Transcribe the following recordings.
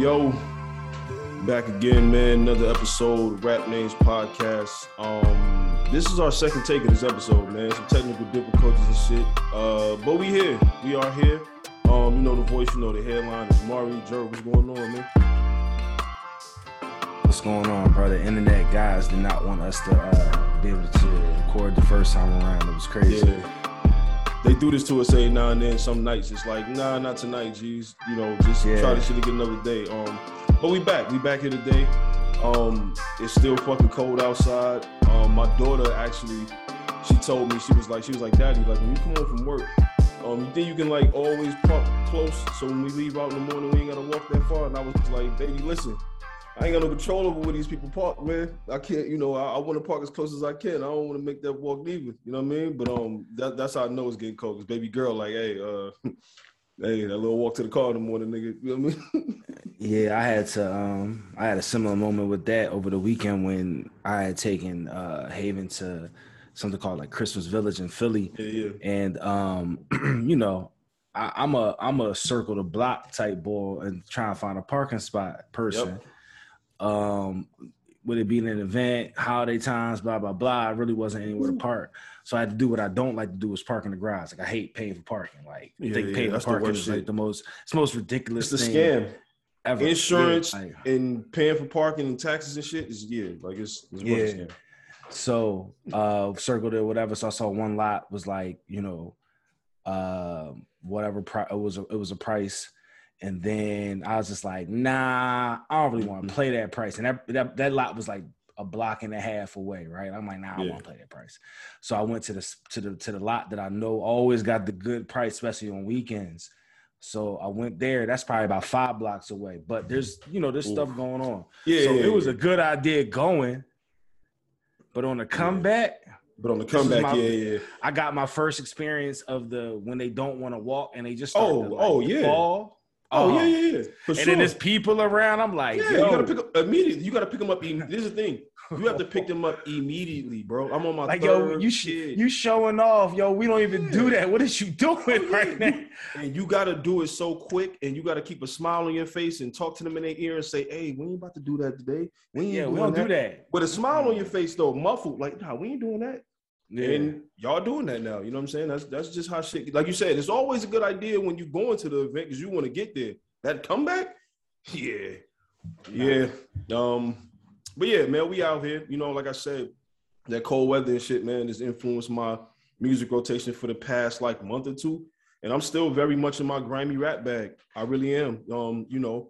Yo, back again, man. Another episode of Rap Names Podcast. Um, this is our second take of this episode, man. Some technical difficulties and shit. Uh, but we here. We are here. Um, you know the voice, you know the headline is Mari Jerk. What's going on, man? What's going on, brother? Internet guys did not want us to uh, be able to record the first time around. It was crazy. Yeah. They do this to us every now and then. Some nights it's like, nah, not tonight, G's. You know, just Yeah. try this shit again another day. Um, but we back. We back here today. Um, it's still fucking cold outside. Um, my daughter actually, she told me she was like, she was like, Daddy, like when you come home from work, um, you think you can like always park close, so when we leave out in the morning, we ain't gotta walk that far. And I was like, baby, listen, I ain't got no control over where these people park, man. I can't, you know, I, I want to park as close as I can. I don't want to make that walk neither. You know what I mean? But um, that, that's how I know it's getting cold. Cause baby girl, like, hey, uh, hey, that little walk to the car in the morning, nigga. You know what I mean? Yeah, I had to. Um, I had a similar moment with that over the weekend when I had taken uh, Haven to something called like Christmas Village in Philly, yeah, yeah. and um, you know, I, I'm a I'm a circle the block type boy and try and find a parking spot person. Um, with it being an event, holiday times, blah blah blah, I really wasn't anywhere to park. So I had to do what I don't like to do is park in the garage. Like I hate paying for parking. Like I Yeah, think yeah, paying for parking worst is like the most it's the most ridiculous It's the scam. ever. Insurance Yeah, like- and paying for parking and taxes and shit is yeah, like it's, it's Yeah. yeah. So uh circled it, whatever. So I saw one lot was like, you know, uh, whatever price it was a, it was a price. And then I was just like, nah, I don't really want Mm-hmm. to play that price. And that, that that lot was like a block and a half away, right? I'm like, nah, I Yeah. want to play that price. So I went to the to the to the lot that I know always got the good price, especially on weekends. So I went there. That's probably about five blocks away. But there's, you know, there's Ooh. stuff going on. Yeah, so yeah, it was yeah. a good idea going. But on the comeback, But on the comeback, my- yeah, yeah. I got my first experience of the when they don't want to walk and they just Oh, to, like, oh, yeah. fall. Oh, Uh-huh. yeah, yeah, yeah. For And sure. then there's people around. I'm like, yeah, yo, you gotta pick up immediately. You gotta pick them up. This is the thing. You have to pick them up immediately, bro. I'm on my like yo, you you showing off, yo. We don't even do Yeah. that. What is you doing right now? and you got to do it so quick, and you got to keep a smile on your face and talk to them in their ear and say, "Hey, we ain't about to do that today. We ain't Yeah, we don't do that. With a smile on your face, though, muffled, like, nah, we ain't doing that. Yeah. And y'all doing that now. You know what I'm saying? That's that's just how shit. Like you said, it's always a good idea when you go into the event because you want to get there. That comeback, yeah, yeah. Um, but yeah, man, we out here. You know, like I said, that cold weather and shit, man, has influenced my music rotation for the past like month or two. And I'm still very much in my grimy rap bag. I really am. Um, you know,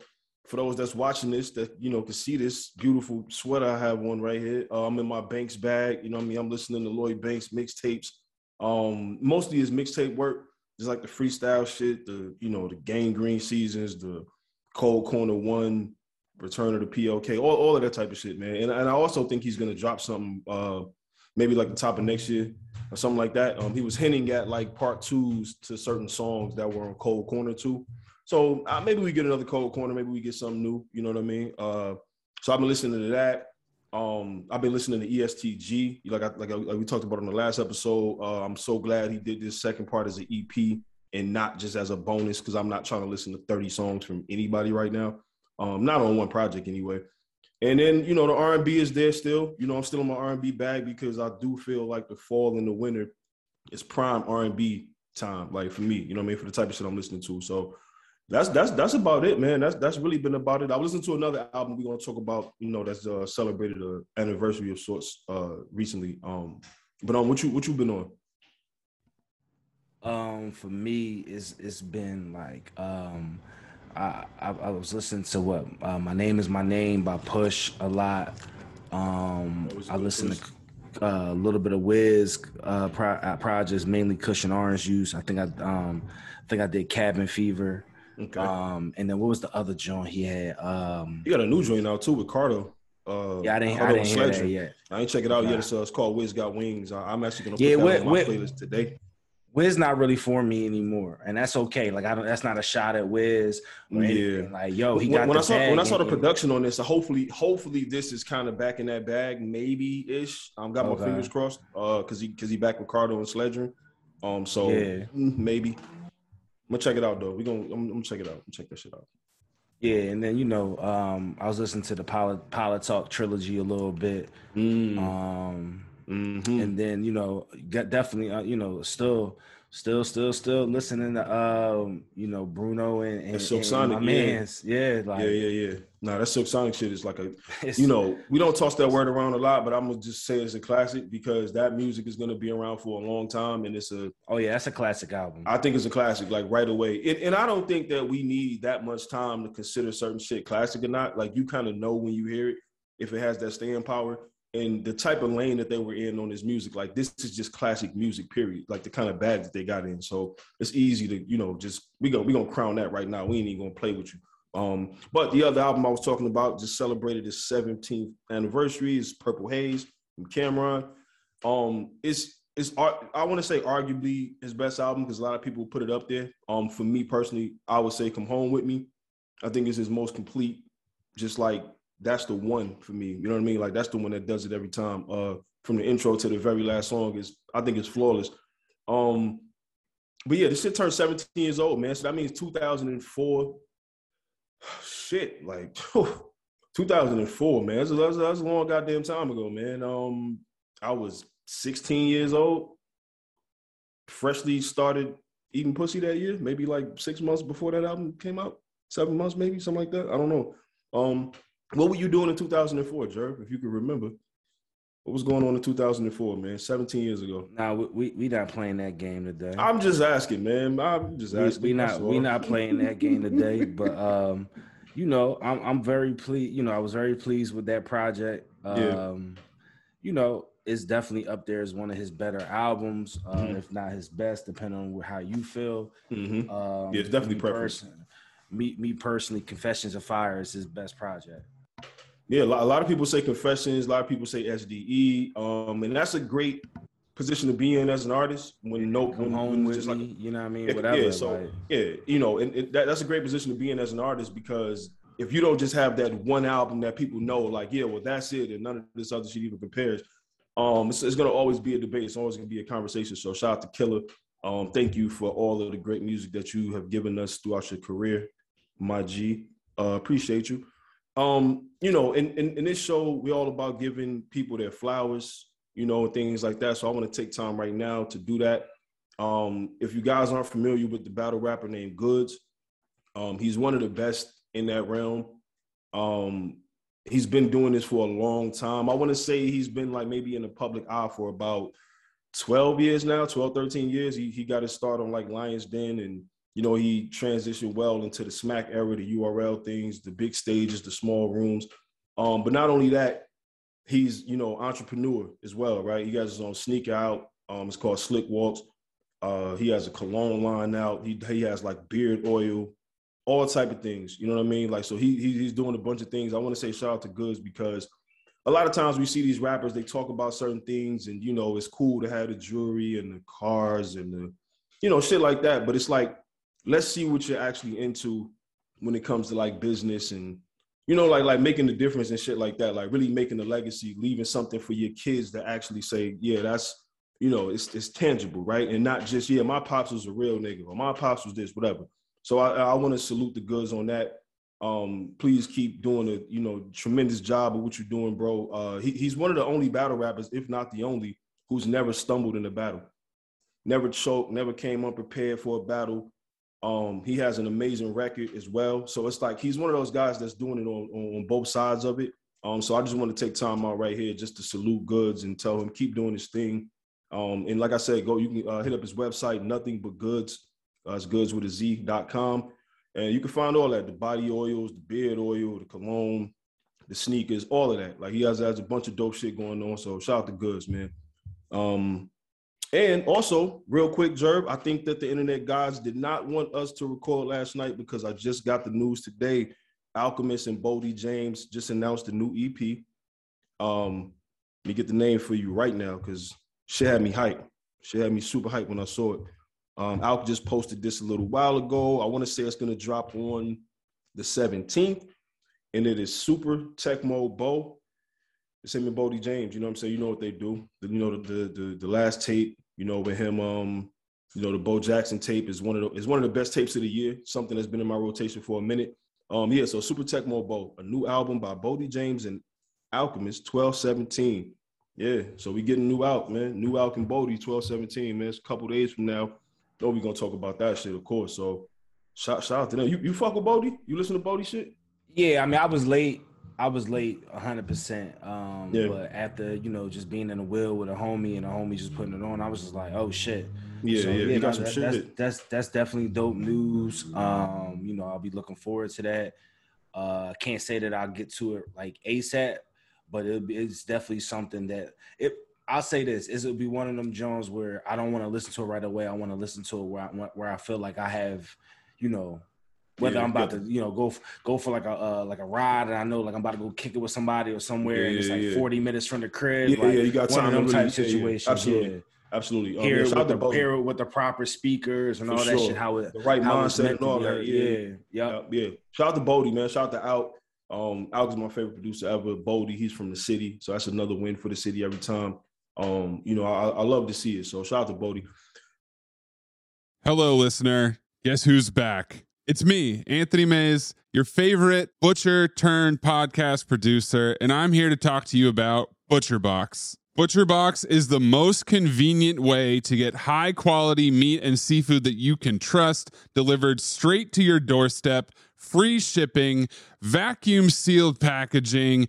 for those that's watching this, that you know, can see this beautiful sweater I have on right here. Uh, I'm in my Banks bag. You know I mean? I'm listening to Lloyd Banks mixtapes. Um, mostly his mixtape work, just like the freestyle shit, the you know, the Gang Green seasons, the Cold Corner One, Return of the PLK, all, all of that type of shit, man. And, and I also think he's gonna drop something uh maybe like the top of next year or something like that. Um, he was hinting at like part twos to certain songs that were on Cold Corner too. So uh, maybe we get another Cold Corner, maybe we get something new. You know what I mean? Uh, so I've been listening to that. Um, I've been listening to ESTG, like I, like, I, like we talked about on the last episode. Uh, I'm so glad he did this second part as an EP and not just as a bonus because I'm not trying to listen to 30 songs from anybody right now. Um, not on one project anyway. And then you know the R&B is there still. You know I'm still in my R&B bag because I do feel like the fall and the winter is prime R&B time, like for me. You know what I mean for the type of shit I'm listening to. So that's that's that's about it, man. That's that's really been about it. I listened to another album we're gonna talk about. You know that's uh, celebrated a anniversary of sorts uh, recently. Um, but um, what you what you been on? Um, for me, it's it's been like um, I I, I was listening to what uh, my name is my name by Push a lot. Um, I listened to uh, a little bit of Wiz uh, pro- uh, projects, mainly Kush and Orange Juice. I think I um, I think I did Cabin Fever. Okay, Um, and then what was the other joint he had? Um, you got a new joint out too with Cardo. Uh, yeah, I didn't I Cardo didn't hear that yet. I ain't check it out Nah. yet. It's, uh, it's called Wiz Got Wings. I, I'm actually gonna put Yeah, that Wiz- on my Wiz- playlist today. Wiz not really for me anymore, and that's okay. Like I don't. That's not a shot at Wiz. Yeah. anything. Like yo, he when, got when the I saw when I saw the production on this, so hopefully, hopefully this is kind of back in that bag, maybe ish. I'm got Okay. my fingers crossed, uh, cause he cause he back with Cardo and Sledgren, um, so Yeah. mm, maybe. I'm gonna check it out though. We gonna I'm, I'm gonna check it out. I'm check that shit out. Yeah, and then you know, um, I was listening to the Pilot Pilot Talk trilogy a little bit, Mm, um, mhm. and then you know, got definitely, uh, you know, still, still, still, still listening to, um, you know, Bruno and, and, And Silk and Sonic, my yeah. man's, yeah, like, yeah, yeah, yeah. Nah, that Silk Sonic shit is like a you know, we don't toss that word around a lot, but I'm gonna just say it's a classic because that music is gonna be around for a long time, and it's a oh yeah, that's a classic album. I think it's a classic, like right away. And, and I don't think that we need that much time to consider certain shit classic or not. Like you kind of know when you hear it if it has that staying power. And the type of lane that they were in on this music, like this is just classic music, period. Like the kind of bag that they got in. So it's easy to, you know, just we go we gonna crown that right now. We ain't even gonna play with you. Um, but the other album I was talking about just celebrated its 17th anniversary is Purple Haze from Cam'ron. Um, it's it's I want to say arguably his best album because a lot of people put it up there. Um, for me personally, I would say "Come Home with Me." I think it's his most complete. Just like that's the one for me. You know what I mean? Like that's the one that does it every time. Uh, from the intro to the very last song is I think it's flawless. Um, but yeah, this shit turned 17 years old, man. So that means 2004. Shit, like 2004, man. That's, that's, that's a long goddamn time ago, man. Um, I was 16 years old, freshly started eating pussy that year, maybe like six months before that album came out, seven months, maybe something like that. I don't know. Um, what were you doing in 2004, Jerv, if you could remember? What was going on in 2004, man? 17 years ago. Nah, we, we we not playing that game today. I'm just asking, man. I'm just we, asking. we that's not we not playing that game today but um you know i'm i'm very pleased you know i was very pleased with that project Yeah. um you know, it's definitely up there as one of his better albums, uh, mm-hmm. if not his best, depending on how you feel. Mm-hmm. Um, yeah, it's definitely preference. Person, me, me personally, Confessions of Fire is his best project. Yeah, a lot of people say Confessions. A lot of people say SDE, um, and that's a great position to be in as an artist when no come when, home with just me, like you know what I mean whatever yeah so like. yeah you know and, and that, that's a great position to be in as an artist because if you don't just have that one album that people know like yeah well that's it and none of this other shit even compares um it's, it's going to always be a debate it's always going to be a conversation so shout out to Killa um thank you for all of the great music that you have given us throughout your career my g uh appreciate you um you know in, in in this show we're all about giving people their flowers you know, things like that. So I want to take time right now to do that. Um, if you guys aren't familiar with the battle rapper named Goodz, um, he's one of the best in that realm. Um, he's been doing this for a long time. I want to say he's been like maybe in the public eye for about 12 years now, 12, 13 years. He, he got his start on like Lions Den and, you know, he transitioned well into the smack era, the URL things, the big stages, the small rooms. Um, but not only that, he's you know entrepreneur as well, right? He has his own sneaker out. Um, it's called Slick Walks. Uh, he has a cologne line out. He he has like beard oil, all type of things. You know what I mean? Like so he, he he's doing a bunch of things. I want to say shout out to Goodz because a lot of times we see these rappers they talk about certain things and you know it's cool to have the jewelry and the cars and the you know shit like that. But it's like let's see what you're actually into when it comes to like business and you know, like like making the difference and shit like that, like really making a legacy, leaving something for your kids to actually say, yeah, that's you know, it's it's tangible, right? And not just yeah, my pops was a real nigga, or my pops was this, whatever. So I, I want to salute the Goodz on that. Um, please keep doing a you know tremendous job of what you're doing, bro. Uh, he, he's one of the only battle rappers, if not the only, who's never stumbled in a battle, never choked, never came unprepared for a battle. Um, he has an amazing record as well. So it's like he's one of those guys that's doing it on, on both sides of it. Um, so I just want to take time out right here just to salute Goodz and tell him keep doing his thing. Um, and like I said, go you can uh, hit up his website, nothing but goods. Uh, it's goods with a Z.com. And you can find all that the body oils, the beard oil, the cologne, the sneakers, all of that. Like he has, has a bunch of dope shit going on. So shout out to Goodz, man. Um, and also, real quick, Jerb, I think that the internet gods did not want us to record last night because I just got the news today. Alchemist and Boldy James just announced a new EP. Um, let me get the name for you right now because she had me hyped. She had me super hyped when I saw it. Um, Alk just posted this a little while ago. I want to say it's going to drop on the 17th, and it is Super Tecmo Bo. It's him and Boldy James. You know what I'm saying? You know what they do. The, you know the, the the last tape you know, with him, um, you know, the Bo Jackson tape is one of the is one of the best tapes of the year. Something that's been in my rotation for a minute. Um, yeah, so Super Tecmo Bo, a new album by Boldy James and Alchemist, 1217. Yeah, so we getting new out, man. New Alchemist Boldy, 1217, man. It's a couple days from now. Know we gonna talk about that shit, of course. So shout, shout out to them. You you fuck with Boldy? You listen to Boldy shit? Yeah, I mean, I was late I was late 100%. Um, yeah. But after, you know, just being in the wheel with a homie and a homie just putting it on, I was just like, oh shit. Yeah, so, yeah, yeah no, that, that's, that's, that's definitely dope news. Um, you know, I'll be looking forward to that. Uh, can't say that I'll get to it like ASAP, but it, it's definitely something that it. I'll say this: is it'll be one of them Jones where I don't want to listen to it right away. I want to listen to it where I where I feel like I have, you know, whether yeah, I'm about yeah. to, you know, go go for like a uh, like a ride, and I know like I'm about to go kick it with somebody or somewhere, yeah, and it's like 40 minutes from the crib. Yeah, like, yeah, you got time. One of them type situations. Absolutely. Absolutely. Um, Hear with the, pair with the proper speakers and for all that shit. How it the right mindset and all that. Yeah, yeah, yeah. Shout out to Boldy, man. Shout out to Out. Um, Alex is my favorite producer ever. Boldy, he's from the city, so that's another win for the city every time. Um, you know, I, I love to see it. So shout out to Boldy. Hello, listener. Guess who's back? It's me, Anthony Mays, your favorite butcher turned podcast producer, and I'm here to talk to you about ButcherBox. ButcherBox is the most convenient way to get high quality meat and seafood that you can trust delivered straight to your doorstep, free shipping, vacuum sealed packaging.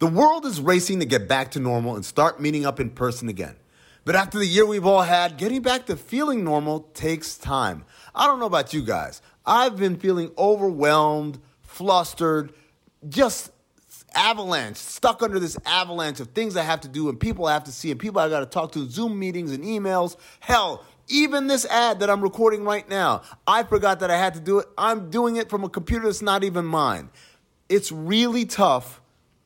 The world is racing to get back to normal and start meeting up in person again. But after the year we've all had, getting back to feeling normal takes time. I don't know about you guys. I've been feeling overwhelmed, flustered, just avalanche, stuck under this avalanche of things I have to do and people I have to see and people I got to talk to, Zoom meetings and emails. Hell, even this ad that I'm recording right now, I forgot that I had to do it. I'm doing it from a computer that's not even mine. It's really tough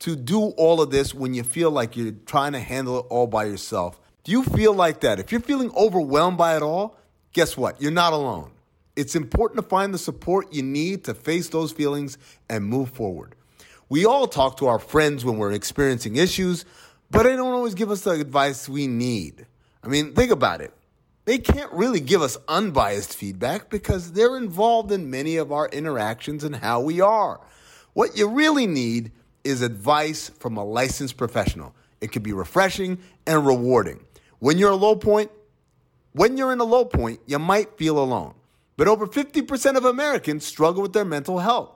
to do all of this when you feel like you're trying to handle it all by yourself. Do you feel like that? If you're feeling overwhelmed by it all, guess what? You're not alone. It's important to find the support you need to face those feelings and move forward. We all talk to our friends when we're experiencing issues, but they don't always give us the advice we need. I mean, think about it. They can't really give us unbiased feedback because they're involved in many of our interactions and how we are. What you really need is advice from a licensed professional. It can be refreshing and rewarding. When you're a low point, when you're in a low point, you might feel alone. But over 50% of Americans struggle with their mental health.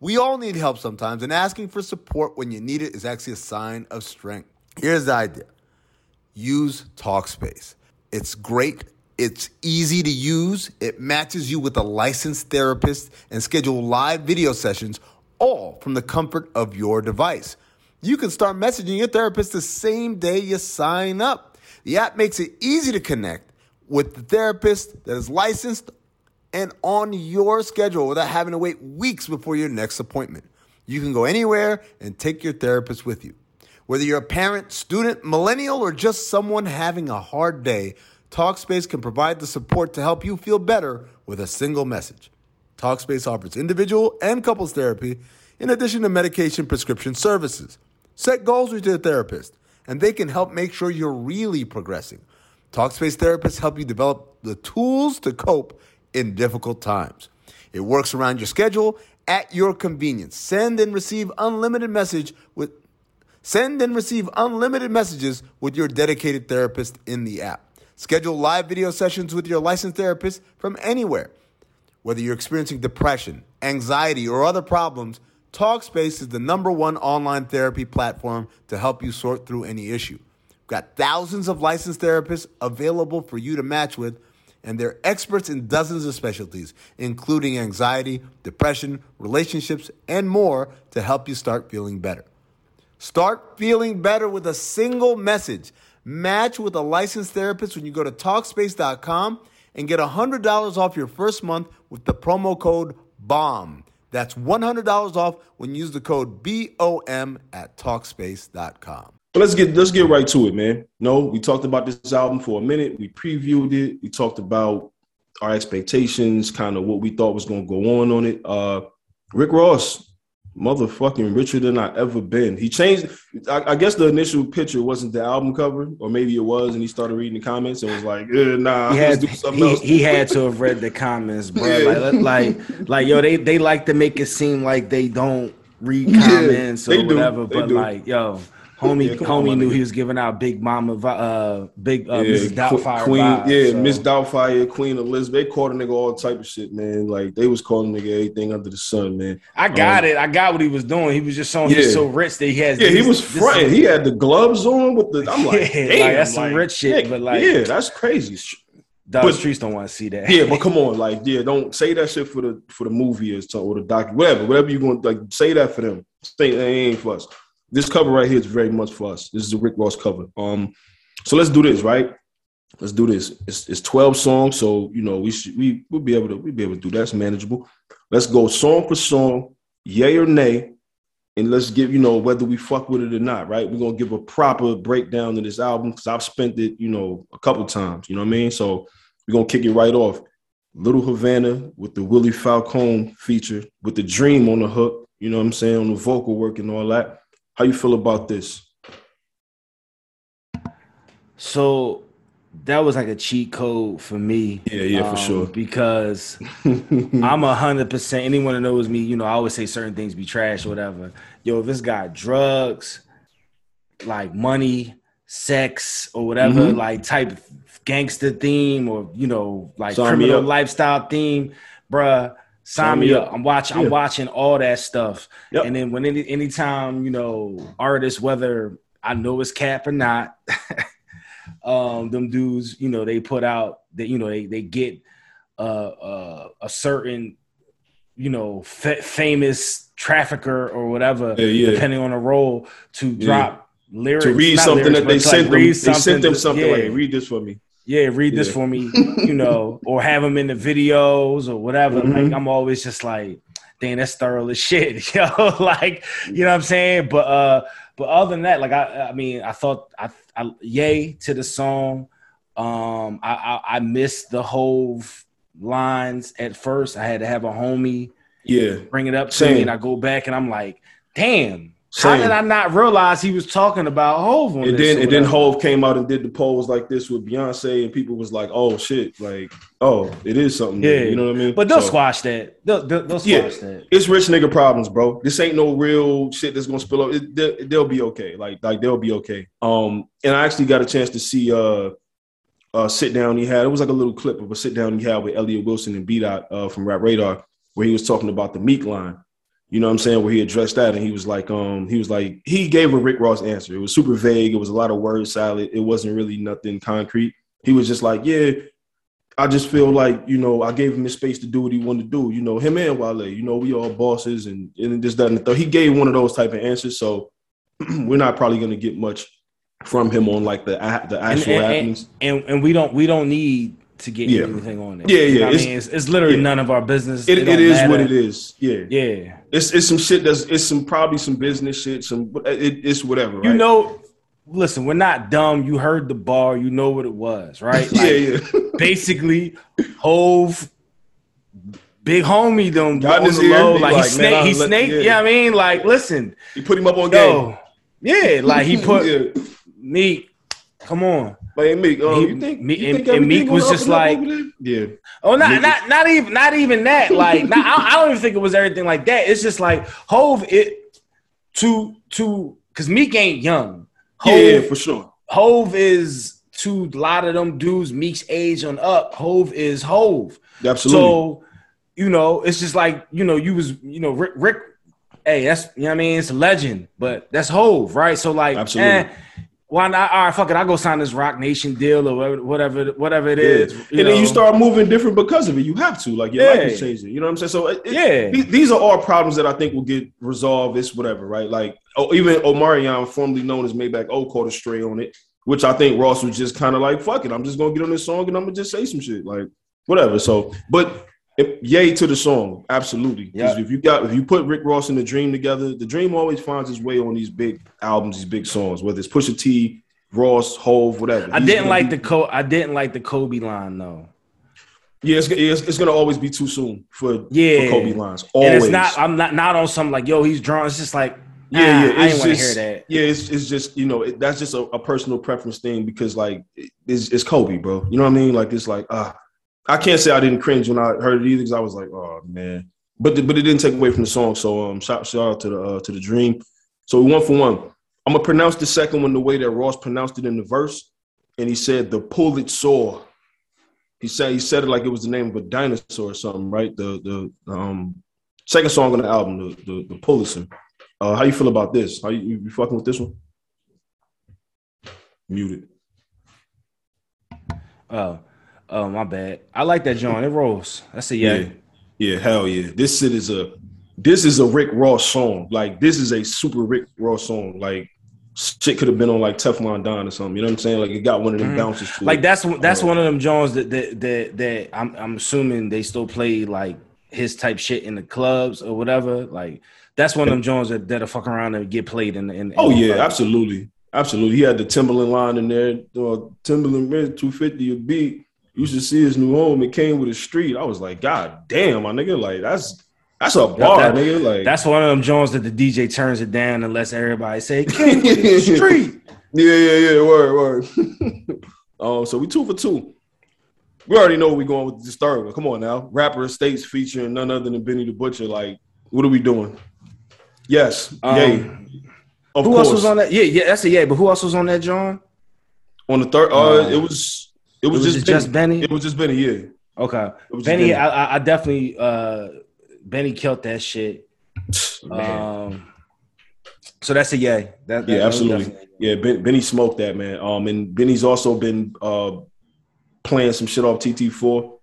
We all need help sometimes, and asking for support when you need it is actually a sign of strength. Here's the idea use TalkSpace. It's great. It's easy to use. It matches you with a licensed therapist and schedule live video sessions all from the comfort of your device. You can start messaging your therapist the same day you sign up. The app makes it easy to connect with the therapist that is licensed and on your schedule without having to wait weeks before your next appointment. You can go anywhere and take your therapist with you. Whether you're a parent, student, millennial, or just someone having a hard day, Talkspace can provide the support to help you feel better with a single message. Talkspace offers individual and couples therapy in addition to medication prescription services. Set goals with your therapist, and they can help make sure you're really progressing. Talkspace therapists help you develop the tools to cope in difficult times. It works around your schedule at your convenience. Send and receive unlimited message with send and receive unlimited messages with your dedicated therapist in the app. Schedule live video sessions with your licensed therapist from anywhere. Whether you're experiencing depression, anxiety, or other problems, Talkspace is the number one online therapy platform to help you sort through any issue. We've got thousands of licensed therapists available for you to match with, and they're experts in dozens of specialties, including anxiety, depression, relationships, and more to help you start feeling better. Start feeling better with a single message. Match with a licensed therapist when you go to Talkspace.com and get $100 off your first month with the promo code BOMB. That's $100 off when you use the code BOM at Talkspace.com. But let's get let's get right to it, man. No, we talked about this album for a minute. We previewed it. We talked about our expectations, kind of what we thought was going to go on on it. Uh, Rick Ross motherfucking richer than I ever been. He changed. I, I, guess the initial picture wasn't the album cover, or maybe it was, and he started reading the comments and was like, eh, "Nah, he had, he, he, had to have read the comments, bro. Yeah. Like, like, like, yo, they they like to make it seem like they don't read comments yeah, or whatever, but like, yo, homie, yeah, homie on, knew he was giving out Big Mama, uh, Big uh, yeah, Mrs. Doubtfire, Queen, vibes, yeah, so. Miss Doubtfire, Queen Elizabeth. They called a nigga all type of shit, man. Like they was calling nigga everything under the sun, man. I got um, it. I got what he was doing. He was just showing yeah. he's so rich that he has. Yeah, these, he was fronting. He had the gloves on with the. I'm like, yeah, like, that's like, some rich shit. but like, yeah, that's crazy. Dog but, streets don't want to see that. Yeah, but come on, like, yeah, don't say that shit for the for the movie or, or the doc, whatever, whatever you want. Like, say that for them. Say it ain't for us this cover right here is very much for us. This is the Rick Ross cover. Um, so let's do this, right? Let's do this. It's, it's 12 songs, so you know we should we we'll be able to we'll be able to do that. That's manageable. Let's go song for song, yay or nay, and let's give you know whether we fuck with it or not, right? We're gonna give a proper breakdown of this album because I've spent it, you know, a couple times. You know what I mean? So we're gonna kick it right off. Little Havana with the Willie Falcone feature with the dream on the hook, you know what I'm saying, on the vocal work and all that. How you feel about this? So that was like a cheat code for me. Yeah, yeah, um, for sure. Because I'm a hundred percent. Anyone that knows me, you know, I always say certain things be trash or whatever. Yo, if it's got drugs, like money, sex, or whatever, mm-hmm. like type gangster theme, or you know, like criminal lifestyle theme, bruh. Sign me up. I'm watching. Yeah. I'm watching all that stuff. Yep. And then when any anytime you know artists, whether I know it's cap or not, um, them dudes, you know, they put out that you know they they get uh, uh, a certain you know f- famous trafficker or whatever, yeah, yeah. depending on the role, to drop lyrics to read something lyrics, that they sent them. They sent them something like, "Read this for me." Yeah, read this for me, you know, or have them in the videos or whatever. Mm-hmm. Like I'm always just like, damn, that's thorough as shit, yo. like, you know what I'm saying? But uh, but other than that, like I, I mean, I thought I, I yay to the song. Um, I, I, I missed the whole lines at first. I had to have a homie, yeah, bring it up to Same. me, and I go back and I'm like, damn, same. How did I not realize he was talking about Hove? and then and then Hove came out and did the polls like this with Beyonce, and people was like, "Oh shit!" Like, "Oh, it is something." Yeah, you know what I mean. But they'll so, squash that. They'll, they'll, they'll squash yeah, that. It's rich nigga problems, bro. This ain't no real shit that's gonna spill up. It, they, they'll be okay. Like, like they'll be okay. Um, and I actually got a chance to see uh, uh, sit down he had. It was like a little clip of a sit down he had with Elliott Wilson and B Dot uh, from Rap Radar, where he was talking about the Meek line. You know what I'm saying? Where he addressed that and he was like, um, he was like, he gave a Rick Ross answer. It was super vague. It was a lot of word salad. It wasn't really nothing concrete. He was just like, yeah, I just feel like, you know, I gave him the space to do what he wanted to do. You know, him and Wale, you know, we all bosses and, and this, that, and the third. He gave one of those type of answers. So we're not probably going to get much from him on like the the actual and, and, happenings. And, and we don't we don't need to get yeah. anything on it. Yeah, yeah. You know it's, I mean, it's, it's literally yeah. none of our business. it, it, it is what it is. Yeah, yeah. It's it's some shit that's it's some probably some business shit. Some it, it's whatever. Right? You know, listen, we're not dumb. You heard the bar. You know what it was, right? Like, yeah, yeah. basically, Hove. Big homie, them got on the low, like, like, he snake, he snake. Yeah. yeah, I mean, like, listen, he put him up on yo, game. Yeah, like he put yeah. me. Come on, like Meek, um, he, you think, me, you and, and Meek was just like, yeah. Oh, not not not even not even that. Like, not, I, I, don't even think it was everything like that. It's just like Hove it to to because Meek ain't young. Hove, yeah, for sure. Hove is to a lot of them dudes Meek's age on up. Hove is Hove. Absolutely. So you know, it's just like you know, you was you know Rick. Rick hey, that's you know what I mean. It's a legend, but that's Hove, right? So like, absolutely. Eh, why not? All right, fuck it. I go sign this Roc Nation deal or whatever, whatever it is. Yeah. and know. then you start moving different because of it. You have to, like your yeah. life is changing. You know what I'm saying? So it, yeah, these are all problems that I think will get resolved. It's whatever, right? Like oh, even Omarion, formerly known as Maybach O, caught a stray on it, which I think Ross was just kind of like, fuck it. I'm just gonna get on this song and I'm gonna just say some shit, like whatever. So, but yay to the song, absolutely. Yeah. If you got if you put Rick Ross and the Dream together, the Dream always finds his way on these big albums, these big songs, whether it's Pusha T, Ross, Hove, whatever. I didn't like be- the Co- I didn't like the Kobe line though. Yeah, it's, it's, it's gonna always be too soon for Yeah. for Kobe lines. Always. And it's not. I'm not not on some like yo. He's drawn. It's just like yeah, ah, yeah. I It's didn't want to just, hear that. Yeah, it's, it's just you know it, that's just a, a personal preference thing because like it- it's, it's Kobe, bro. You know what I mean? Like it's like ah, I can't say I didn't cringe when I heard it either because I was like, oh man, but the, but it didn't take away from the song. So um, shout shout out to the uh, to the dream. So one for one. I'm gonna pronounce the second one the way that Ross pronounced it in the verse, and he said the pull it saw. He said he said it like it was the name of a dinosaur or something, right? The the um second song on the album, the the, the Pulitzer. Uh, how you feel about this? How you, you, you fucking with this one? Muted. Oh, oh, my bad. I like that John. It rolls. That's a yeah. Yeah. Yeah, hell yeah. This shit is a this is a Rick Ross song. Like this is a super Rick Ross song. Like shit could have been on like Teflon Don or something. You know what I'm saying? Like it got one of them bounces Mm-hmm. Like it. that's that's Uh, one of them Jones that that that, that I'm I'm assuming they still play like his type shit in the clubs or whatever. Like that's one of them Jones that that'll fuck around and get played in the in, Oh in the yeah, club. absolutely. Absolutely. He had the Timbaland line in there. Uh, Timbaland Red 250 a beat. You should see his new home. It came with a street. I was like, God damn, my nigga. Like that's that's a bar, that- nigga. Like That's one of them Jones that the DJ turns it down and lets everybody say "King with the street. Yeah, yeah, yeah. Word, word. um, so we two for two. We already know where we going with this third one. Come on now. Rapper Estates featuring none other than Benny the Butcher. Like, what are we doing? Yes. Um, yay. Of who course. else was on that? Yeah, yeah, that's a yeah. But who else was on that, John? On the third, uh, Uh, it was it was, was just, just Benny. Benny? It was just Benny, yeah. Okay, It Benny, Benny. I, I- definitely uh Benny killed that shit. Um, so that's a yay. That, that- yeah, absolutely. Yeah, ben, Benny smoked that man. Um, and Benny's also been uh playing some shit off TT4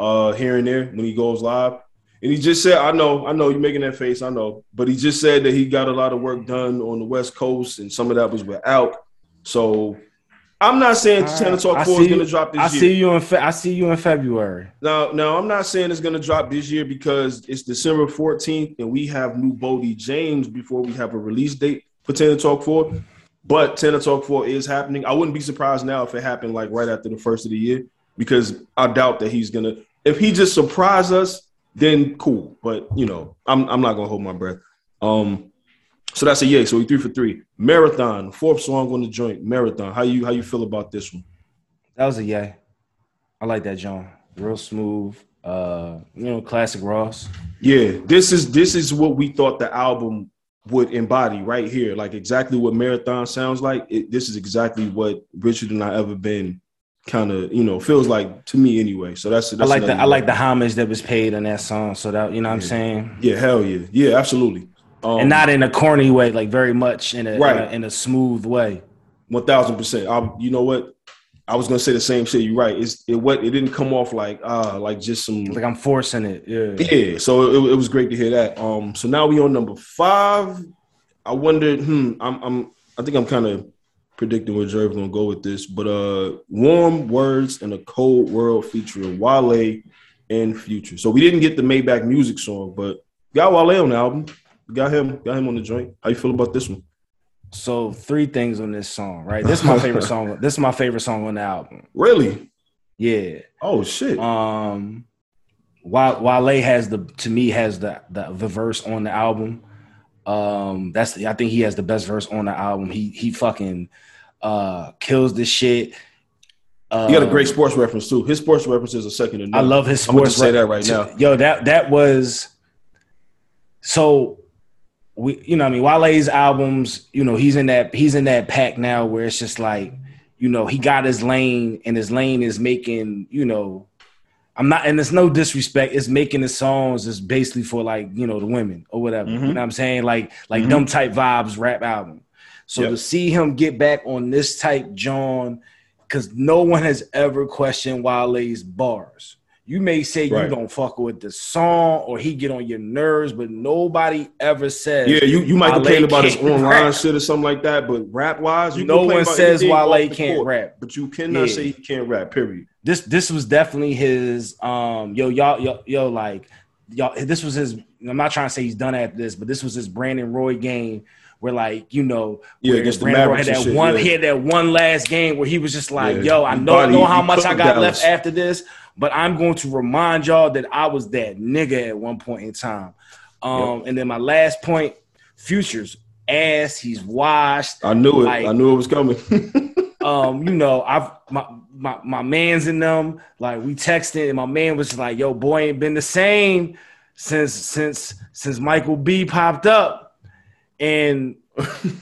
uh here and there when he goes live. And he just said, I know, I know you're making that face, I know, but he just said that he got a lot of work done on the West Coast and some of that was without. So I'm not saying Channel I Talk 4 is gonna drop this I year. see you in Fe- I see you in February. Now, now I'm not saying it's gonna drop this year because it's December 14th and we have new Boldy James before we have a release date for Tana Talk 4. But Tana Talk 4 is happening. I wouldn't be surprised now if it happened like right after the first of the year because I doubt that he's gonna if he just surprise us, then cool. But you know, I'm I'm not gonna hold my breath. Um so that's a yay. So we three for three. Marathon, fourth song on the joint. Marathon. How you how you feel about this one? That was a yay. I like that John. Real smooth. Uh, you know, classic Ross. Yeah, this is this is what we thought the album would embody right here. Like exactly what Marathon sounds like. It, this is exactly what Richer than I ever been kind of, you know, feels like to me anyway. So that's, I like the I like the homage that was paid on that song. So that you know what I'm saying? Yeah, hell yeah. Yeah, absolutely. Um, and not in a corny way, like very much in a, Right. in, a in a smooth way. one thousand percent. I you know what? I was gonna say the same shit. You're right. It's it what it didn't come off like ah like just some Like I'm forcing it. Yeah. Yeah, so it, it was great to hear that. Um, so now we on number five. I wondered, hmm, I'm, I'm, I think I'm kind of predicting where Jerry's gonna go with this, but uh, warm words in a cold world featuring Wale and Future. So we didn't get the Maybach music song, but got Wale on the album. Got him, got him on the joint. How you feel about this one? So three things on this song, right? This is my favorite song. This is my favorite song on the album. Really? Yeah. Oh shit! Um, Wa- Wale has the to me has the, the the verse on the album. Um, that's the, I think he has the best verse on the album. He he fucking uh kills this shit. Uh, you got a great sports reference too. His sports references are second to none. I love his I'm gonna sports. say that right now. Yo, that that was so we you know what I mean Wale's albums, you know, he's in that he's in that pack now where it's just like, you know, he got his lane and his lane is making, you know, I'm not and it's no disrespect, it's making the songs is basically for like, you know, the women or whatever. You mm-hmm. know what I'm saying? Like like mm-hmm. them type vibes rap album. So Yep. to see him get back on this type John because no one has ever questioned Wale's bars. You may say Right. you don't fuck with the song or he get on your nerves, but nobody ever says. Yeah, you, you might Wale complain about his online rap. shit or something like that, but rap wise, you No one says Wale can't court, rap. but you cannot Yeah. say he can't rap. Period. This this was definitely his um yo y'all yo, yo like y'all this was his I'm not trying to say he's done after this, but this was his Brandon Roy game where like you know, Yeah, where against the Brandon Roy had that shit, one. yeah. He had that one last game where he was just like, Yeah, "Yo, I know body- know how much I got left after this, but I'm going to remind y'all that I was that nigga at one point in time." Um, and then my last point, futures ass. He's washed. I knew it. Like, I knew it was coming. um, you know, I've my my my man's in them. Like we texted, and my man was just like, "Yo, boy, ain't been the same since since since Michael B popped up," and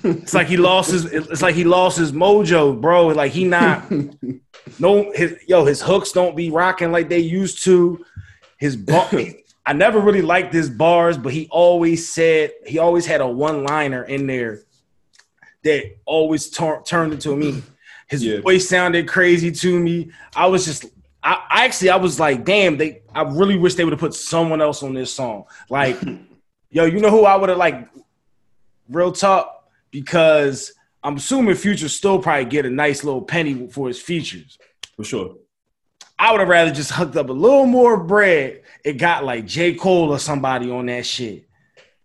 it's like he lost his. It's like he lost his mojo, bro. Like he not no his yo his hooks don't be rocking like they used to. His bar, I never really liked his bars, but he always said he always had a one liner in there that always tur- turned into a meme. His Yeah. voice sounded crazy to me. I was just, I actually, I was like, damn, they. I really wish they would have put someone else on this song. Like, yo, you know who I would have like, real talk, because I'm assuming Future still probably get a nice little penny for his features. For sure. I would have rather just hooked up a little more bread. It got like J. Cole or somebody on that shit.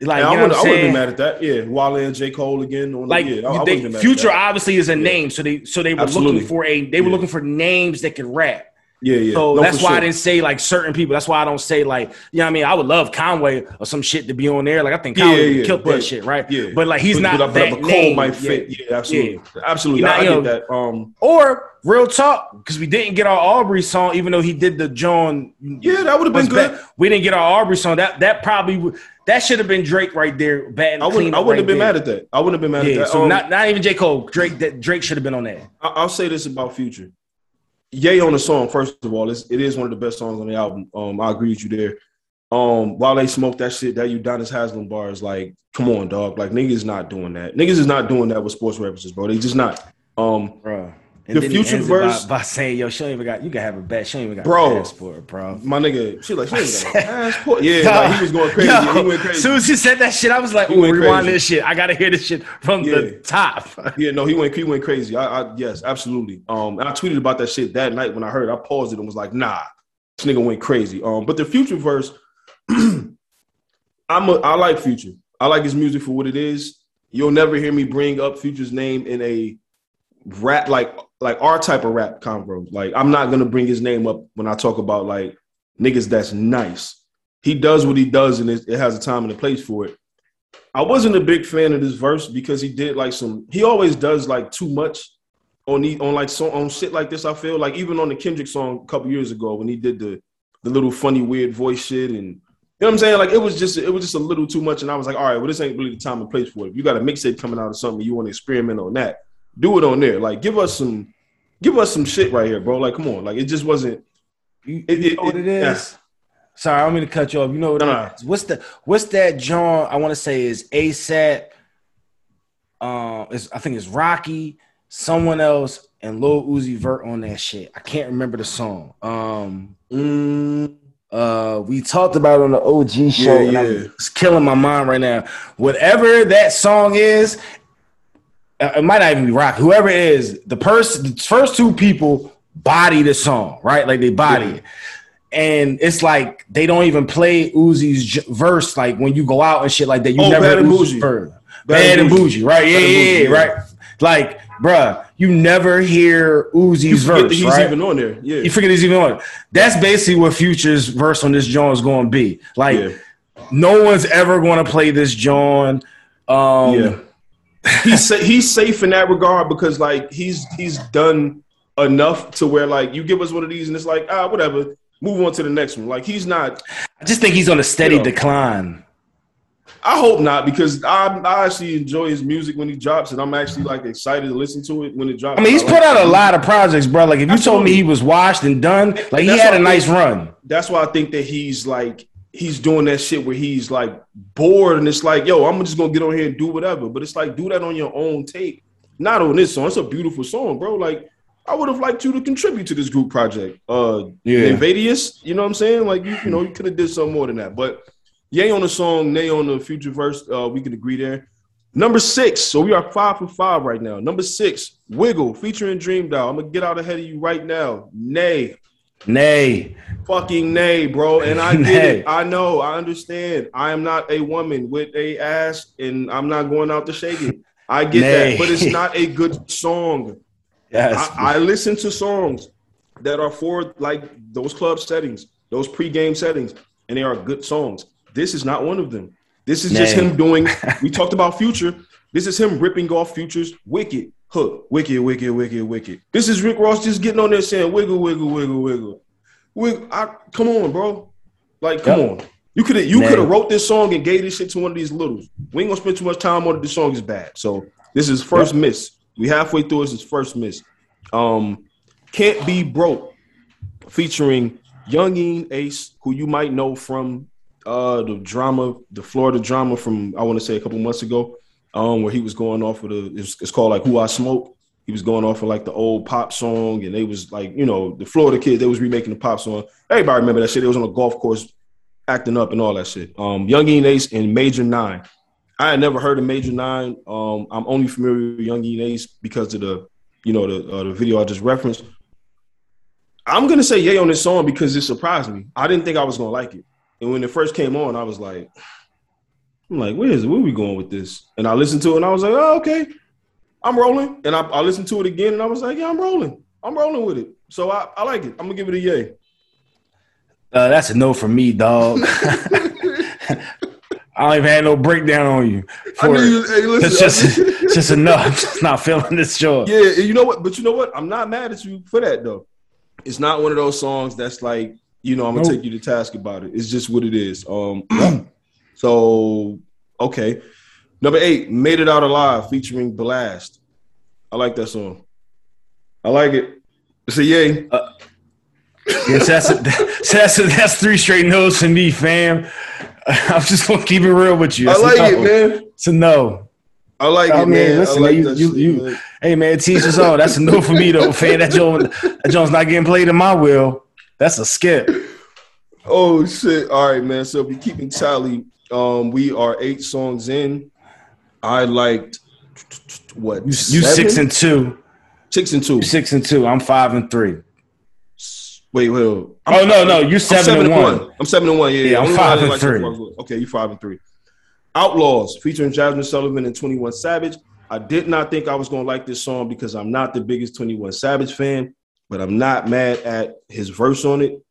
Like, Yeah, you I know would I'm have been saying? mad at that. Yeah, Wale and J. Cole again. On Like the, yeah, I, I they- wouldn't at Future obviously is a Yeah. name, so they so they were Absolutely. looking for a they were looking for names that could rap. Yeah, yeah. So No, that's why I didn't say like certain people. That's why I don't say like you know what I mean. I would love Conway or some shit to be on there. Like I think Conway yeah, would kill but- that shit, right? Yeah, But like he's But- not but, that but name. might fit. Yeah, absolutely, absolutely. Not, I, I get know- that. Um, Or real talk, because we didn't get our Aubrey song, even though he did the John. Yeah, that would've been good. back- We didn't get our Aubrey song. That that probably would- that should have been Drake right there. Batting I wouldn't. I wouldn't have been there. mad at that. I wouldn't have been mad Yeah, at that. so Um, not not even J Cole. Drake that Drake should have been on that. I'll say this about Future. Yay on the song. First of all, it's, it is one of the best songs on the album. Um, I agree with you there. Um, while they smoke that shit, that you Udonis Haslam bars, like, come on, dog. Like, niggas not doing that. Niggas is not doing that with sports references, bro. They just not. Um, bro. The Future verse- by, by saying, "Yo, she don't even got you can have a bet. She don't even got Bro. a passport, bro." my nigga, she like, she ain't got a passport. Yeah, like, he was going crazy. Yo, he went crazy. As soon as he said that shit, I was like, "Ooh, rewind crazy. this shit. I gotta hear this shit from Yeah. the top." Yeah, no, he went he went crazy. I, I yes, absolutely. Um, and I tweeted about that shit that night when I heard. it. I paused it and was like, nah, this nigga went crazy. Um, but the future verse, I'm a, I like Future. I like his music for what it is. You'll never hear me bring up Future's name in a rap like like our type of rap convo. Like I'm not gonna bring his name up when I talk about like niggas that's nice. He does what he does, and it, it has a time and a place for it. I wasn't a big fan of this verse because he did like some. He always does like too much on the on like so on shit like this. I feel like even on the Kendrick song a couple years ago when he did the the little funny weird voice shit and you know what I'm saying. Like it was just it was just a little too much, and I was like, all right, well this ain't really the time and place for it. If you got a mixtape coming out or something, you want to experiment on that, do it on there. Like give us some give us some shit right here, bro. Like come on, like it just wasn't. It- you it- know what it- it is? yeah. Sorry, I don't mean to cut you off. You know what No, it no. is? What's the what's that John? I want to say is ASAP. Um, is I think it's Rocky, someone else, and Lil Uzi Vert on that shit. I can't remember the song. Um, Mm, uh, we talked about it on the OG show. Yeah, yeah. it's killing my mind right now. Whatever that song is, uh, it might not even be rock. Whoever it is, the person, the first two people body the song, right? Like they body Yeah. it. And it's like they don't even play Uzi's j- verse like when you go out and shit like that. You Oh, never and Uzi's verse. Bad and Boujee. right? Yeah, yeah, yeah, right. Like, bruh, you never hear Uzi's verse, that he's right? even on there. Yeah, You forget he's even on. it. That's basically what Future's verse on this John is going to be. Like, yeah. no one's ever going to play this John. Um, yeah. He's sa- he's safe in that regard because like he's he's done enough to where like you give us one of these and it's like ah whatever move on to the next one like he's not I just think he's on a steady You know. decline. I hope not because I I actually enjoy his music when he drops and I'm actually like excited to listen to it when it drops. I mean, he's like put out a lot of projects, bro. Like, if you told me he was washed and done, like he had a nice think. run. That's why I think that he's like he's doing that shit where he's like bored and it's like yo I'm just gonna get on here and do whatever. But it's like do that on your own tape. Not on this song. It's a beautiful song bro. Like I would have liked you to contribute to this group project. Uh Yeah. Invadius you know what I'm saying? Like you you know you could have did something more than that. But yay on the song nay on the future verse uh we can agree there. Number six so we are five for five right now. Number six Wiggle featuring DreamDoll. I'm gonna get out ahead of you right now. Nay Nay. Fucking nay, bro. And I get Nay. it. I know. I understand. I am not a woman with a ass, and I'm not going out to shake it. I get Nay. that, but it's not a good song. Yes. I, I listen to songs that are for like those club settings, those pre-game settings, and they are good songs. This is not one of them. This is just him doing. We talked about Future. This is him ripping off Future's "Wicked" hook. Wicked, wicked, wicked, wicked. This is Rick Ross just getting on there saying "wiggle, wiggle, wiggle, wiggle." wiggle. I, come on, bro. Like, come Yep. on. You could have you could have wrote this song and gave this shit to one of these littles. We ain't gonna spend too much time on it. This song is bad. So this is first miss. We halfway through. This is first miss. Um, can't be broke, featuring Yungeen Ace, who you might know from uh the drama, the Florida drama from I want to say a couple months ago, um, where he was going off with a it's, it's called like Who I Smoke. He was going off of like the old pop song, and they was like, you know, the Florida kid, they was remaking the pop song. Everybody remember that shit. It was on a golf course acting up and all that shit. Um, Yungeen Ace and Major Nine. I had never heard of Major Nine. Um, I'm only familiar with Yungeen Ace because of the, you know, the uh, the video I just referenced. I'm gonna say yay on this song because it surprised me. I didn't think I was gonna like it, and when it first came on, I was like, I'm like, where is where we going with this? And I listened to it, and I was like, oh, okay, I'm rolling. And I, I listened to it again, and I was like, yeah, I'm rolling. I'm rolling with it. So I, I like it. I'm gonna give it a yay. Uh, that's a no for me, dog. I don't even have no breakdown on you. I for knew you, hey, listen, It's just, it's just enough. I'm just not feeling this short. Yeah, you know what? But you know what? I'm not mad at you for that though. It's not one of those songs that's like, you know, I'm gonna Nope. take you to task about it. It's just what it is. Um so okay. Number eight, Made It Out Alive featuring Blxst. I like that song. I like it. It's a yay. Uh, yes, that's, a, that's, a, that's three straight no's to me, fam. I'm just gonna keep it real with you. I It's a like no. it, man. It's a no. I like I it, man. listen, I like you- you- shit, you- man. Hey man, teach us all. That's a no for me though, fam. That Jones, that Jones not getting played in my will. That's a skip. Oh shit! All right, man. So if you're keeping tally, um, we are eight songs in. I liked what You, you six and two. six and two. Six and two. I'm five and three. Wait, wait. wait. Oh no, no, you I'm seven, and one. I'm seven and one. Yeah, Yeah. I'm five and didn't three. so far was- Okay, you five and three. Outlaws featuring Jazmine Sullivan and Twenty One Savage. I did not think I was gonna like this song because I'm not the biggest Twenty One Savage fan, but I'm not mad at his verse on it.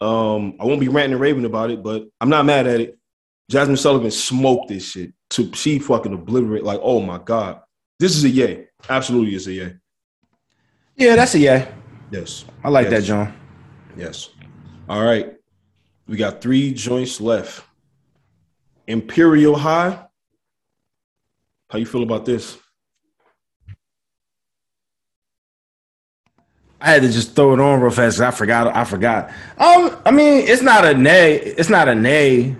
Um, I won't be ranting and raving about it, but I'm not mad at it. Jazmine Sullivan smoked this shit. To she fucking obliterate. Like, oh my god, this is a yay. Absolutely, is a yay. Yeah, that's a yay. Yes. I like Yes. that, John. Yes. All right. We got three joints left. Imperial High. How you feel about this? I had to just throw it on real fast. I forgot. I forgot. Um, I mean, it's not a nay. It's not a nay.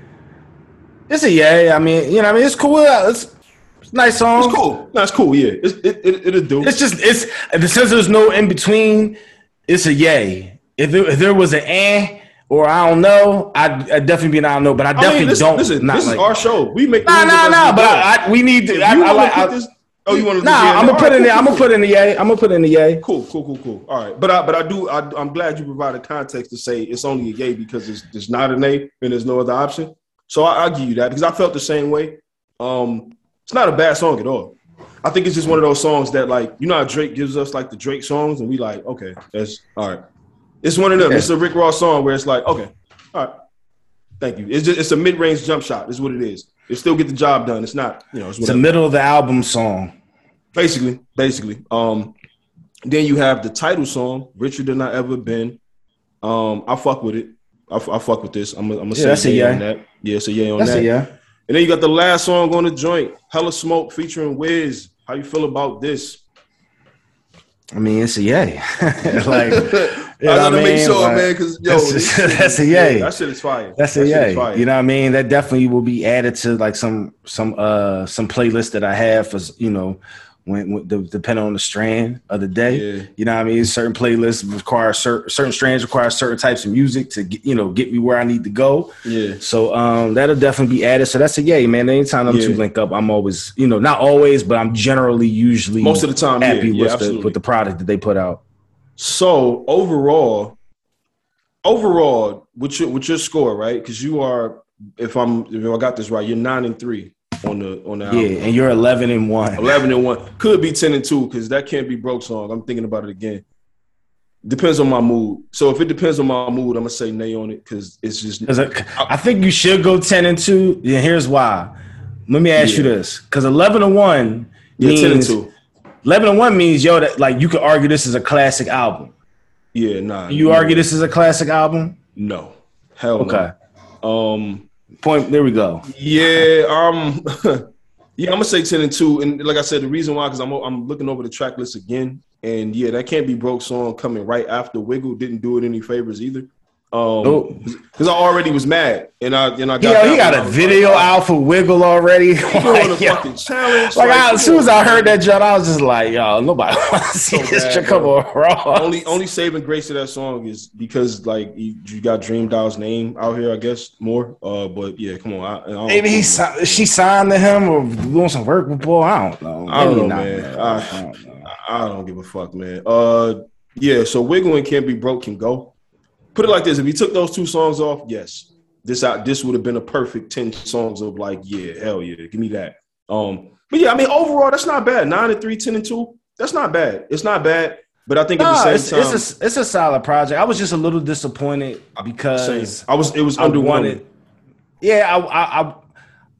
It's a yay. I mean, you know, I mean, it's cool. It's, it's a nice song. It's cool. That's cool. Yeah. It's, it, it, it'll do. It's just it's since there's no in between. It's a yay. If, it, if there was an eh or I don't know, I'd, I'd definitely be an I don't know. But I I definitely mean, listen, don't. listen, not this like, is our show. We make Nah, nah, nah. But. I, I, we need to. I, I wanna like. put I, this- oh, you want to? nah, I'm gonna put in the. I'm gonna put in the yay. I'm gonna put in the yay. Cool, cool, cool, cool. All right, but I, but I do. I, I'm glad you provided context to say it's only a yay because it's, it's not an A and there's no other option. So I, I'll give you that because I felt the same way. Um, it's not a bad song at all. I think it's just one of those songs that, like, you know, how Drake gives us like the Drake songs, and we like, okay, that's all right. It's one of them. Yeah. It's a Rick Ross song where it's like, okay, all right, thank you. It's just it's a mid range jump shot. Is what it is. It still get the job done. It's not, you know, it's It's a middle of the album song. Basically, basically. Um, then you have the title song, "Richer Than I Ever Been." Um, I fuck with it. I, I fuck with this. I'm gonna I'm Yeah, say a yay. on that. Yeah, a yay on That's that. a yeah. And then you got the last song on the joint, "Hella Smoke" featuring Wiz. How you feel about this? I mean, it's a yay. like, I you know gotta I make sure, Like, man, because yo, that's- this shit that's a yay. yeah, that shit is fire. That's that a shit is yay. fire. You know what I mean? That definitely will be added to like some some uh some playlist that I have for you know when, when the, depending on the strand of the day. Yeah. You know what I mean? Certain playlists require certain certain strands require certain types of music to get, you know get me where I need to go. Yeah. So um that'll definitely be added. So that's a yay, man. Anytime them Yeah. two link up, I'm always you know not always, but I'm generally usually Most of the time, happy Yeah, with the with the product that they put out. So overall, overall, with your with your score, right? Because you are, if I'm, if I got this right, you're nine and three on the on the Yeah, album. and you're 11 and one. Eleven and one could be ten and two because that can't be broke song. I'm thinking about it again. Depends on my mood. So if it depends on my mood, I'm gonna say nay on it because it's just 'Cause I, I think you should go 10 and 2. Yeah, here's why. Let me ask you this. Because 11 and 1 yeah, means ten and two. 11 and 1 means yo that like you could argue this is a classic album. Yeah, nah. You no, argue this is a classic album? No, hell Okay. no. Um, Point there we go. Yeah, um, yeah, I'm gonna say ten and two, and like I said, the reason why because I'm I'm looking over the track list again, and yeah, that can't be broke song coming right after Wiggle didn't do it any favors either. Um, because I already was mad, and I and I got he got a video like, out for Wiggle already. A yo, fucking challenge. like, I, as soon as I heard man. that jump, I was just like, yo, nobody wants to see So this bad, shit come bro. on raw. Only only saving grace of that song is because like you, you got DreamDoll's name out here, I guess more. Uh, but yeah, come on, I, I Maybe he si- she signed to him or doing some work with Paul. I don't know. I don't know, not, man. I I- don't know. I don't give a fuck, man. Uh, yeah. So wiggling can't be broke can go. Put it like this: if you took those two songs off, yes, this out this would have been a perfect ten songs of like, yeah, hell yeah, give me that. Um, but yeah, I mean, overall, that's not bad. Nine and three, 10 and two, that's not bad. It's not bad. But I think at Nah, the it's, time, it's a it's a solid project. I was just a little disappointed because same. I was it was I underwhelming. yeah, I, I I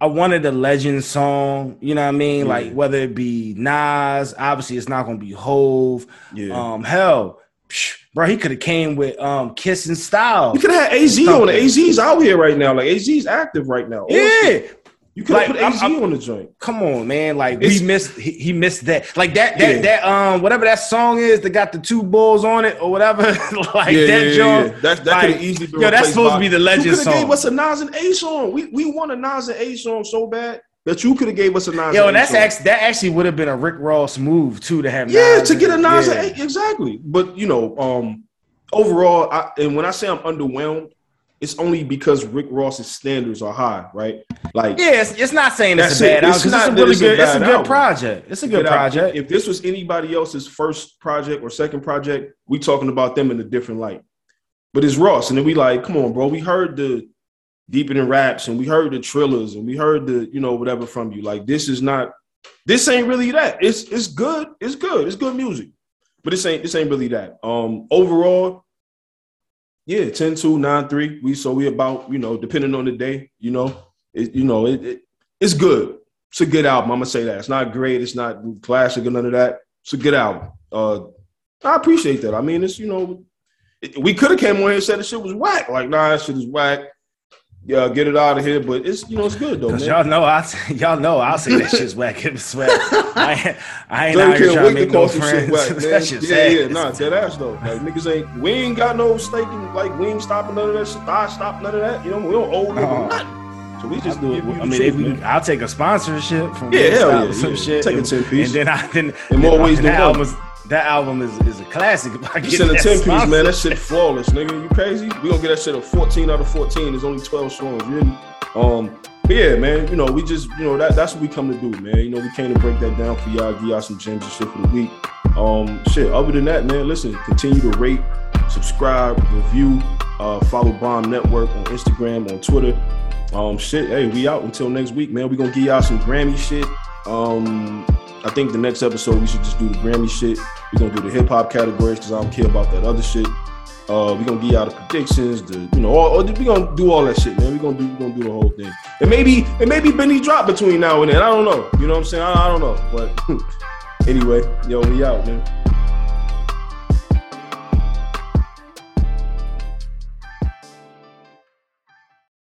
I wanted a legend song. You know what I mean? Yeah. Like whether it be Nas, obviously it's not gonna be Hove. Yeah. Um, hell, bro, he could have came with um Kiss and Style. You could have had AZ on it. AZ's out here right now. Like AZ's active right now. Yeah, You could have Like, put I'm- AZ I'm- on the joint. come on, man. Like It's- we missed, he, he missed that. Like that, that, Yeah. that, um, whatever that song is that got the two bulls on it or whatever. like yeah, that yeah, joint. yeah. That, that like, could have easily been Yo, that's supposed by- to be the legend You could have song. gave us a Nas and A song. We we want a Nas and A song so bad that you could have gave us a Nas. Yo, and that's actually that actually would have been a Rick Ross move too to have. yeah to get a Nas yeah. A exactly. But you know, um, overall, I, and when I say I'm underwhelmed, it's only because Rick Ross's standards are high, right? Like Yeah, it's, it's not saying it's a bad it. album It's 'cause not it's a really it's a good. It's a good album. project. It's a good project. If this was anybody else's first project or second project, we talking about them in a different light. But it's Ross, and then we like, come on, bro. We heard the deep in the raps, and we heard the Trillas, and we heard the you know whatever from you. Like this is not, this ain't really that. It's it's good. It's good. It's good music, but this ain't this ain't really that. Um, overall, yeah, 10-2, 9-3. We so we about you know depending on the day, you know, it, you know it, it it's good. It's a good album. I'm gonna say that. It's not great. It's not classic or none of that. It's a good album. Uh, I appreciate that. I mean, it's you know, we could have came on here and said the shit was whack. Like, nah, that shit is whack. Yeah, get it out of here. But it's you know, it's good though, man. y'all know I y'all know I'll say that shit's whack. It's whack. I ain't, I ain't out here trying to make no friends. shit whack, that shit's yeah, sad. yeah, nah, dead ass though. Like niggas ain't, we ain't got no stake in, like we ain't stopping none of that shit. I stop none of that. You know, we don't owe No. Uh-huh. nothing. So we just I, do it. I mean, if we, I'll take a sponsorship from Yeah, hell yeah, some yeah. shit. Take a and, 10 piece. And then I then In more ways than one. That album is, is a classic. You send a that 10 piece, man. That shit flawless, nigga. You crazy? We gonna get that shit a 14 out of 14. There's only 12 songs, really. Um, but yeah, man, you know, we just, you know, that that's what we come to do, man. You know, we came to break that down for y'all, give y'all some gems and shit for the week. Um, shit, other than that, man, listen, continue to rate, subscribe, review, uh, follow Bomb Network on Instagram, on Twitter. Um, shit, hey, we out until next week, man. we gonna give y'all some Grammy shit. Um, I think the next episode we should just do the Grammy shit. We're gonna do the hip hop categories because I don't care about that other shit. Uh, we're gonna give y'all the predictions, the you know, all, all, we gonna do all that shit, man. We're gonna do we gonna do the whole thing. And maybe and maybe Benny drop between now and then. I don't know. You know what I'm saying? I, I don't know. But anyway, yo, we out, man.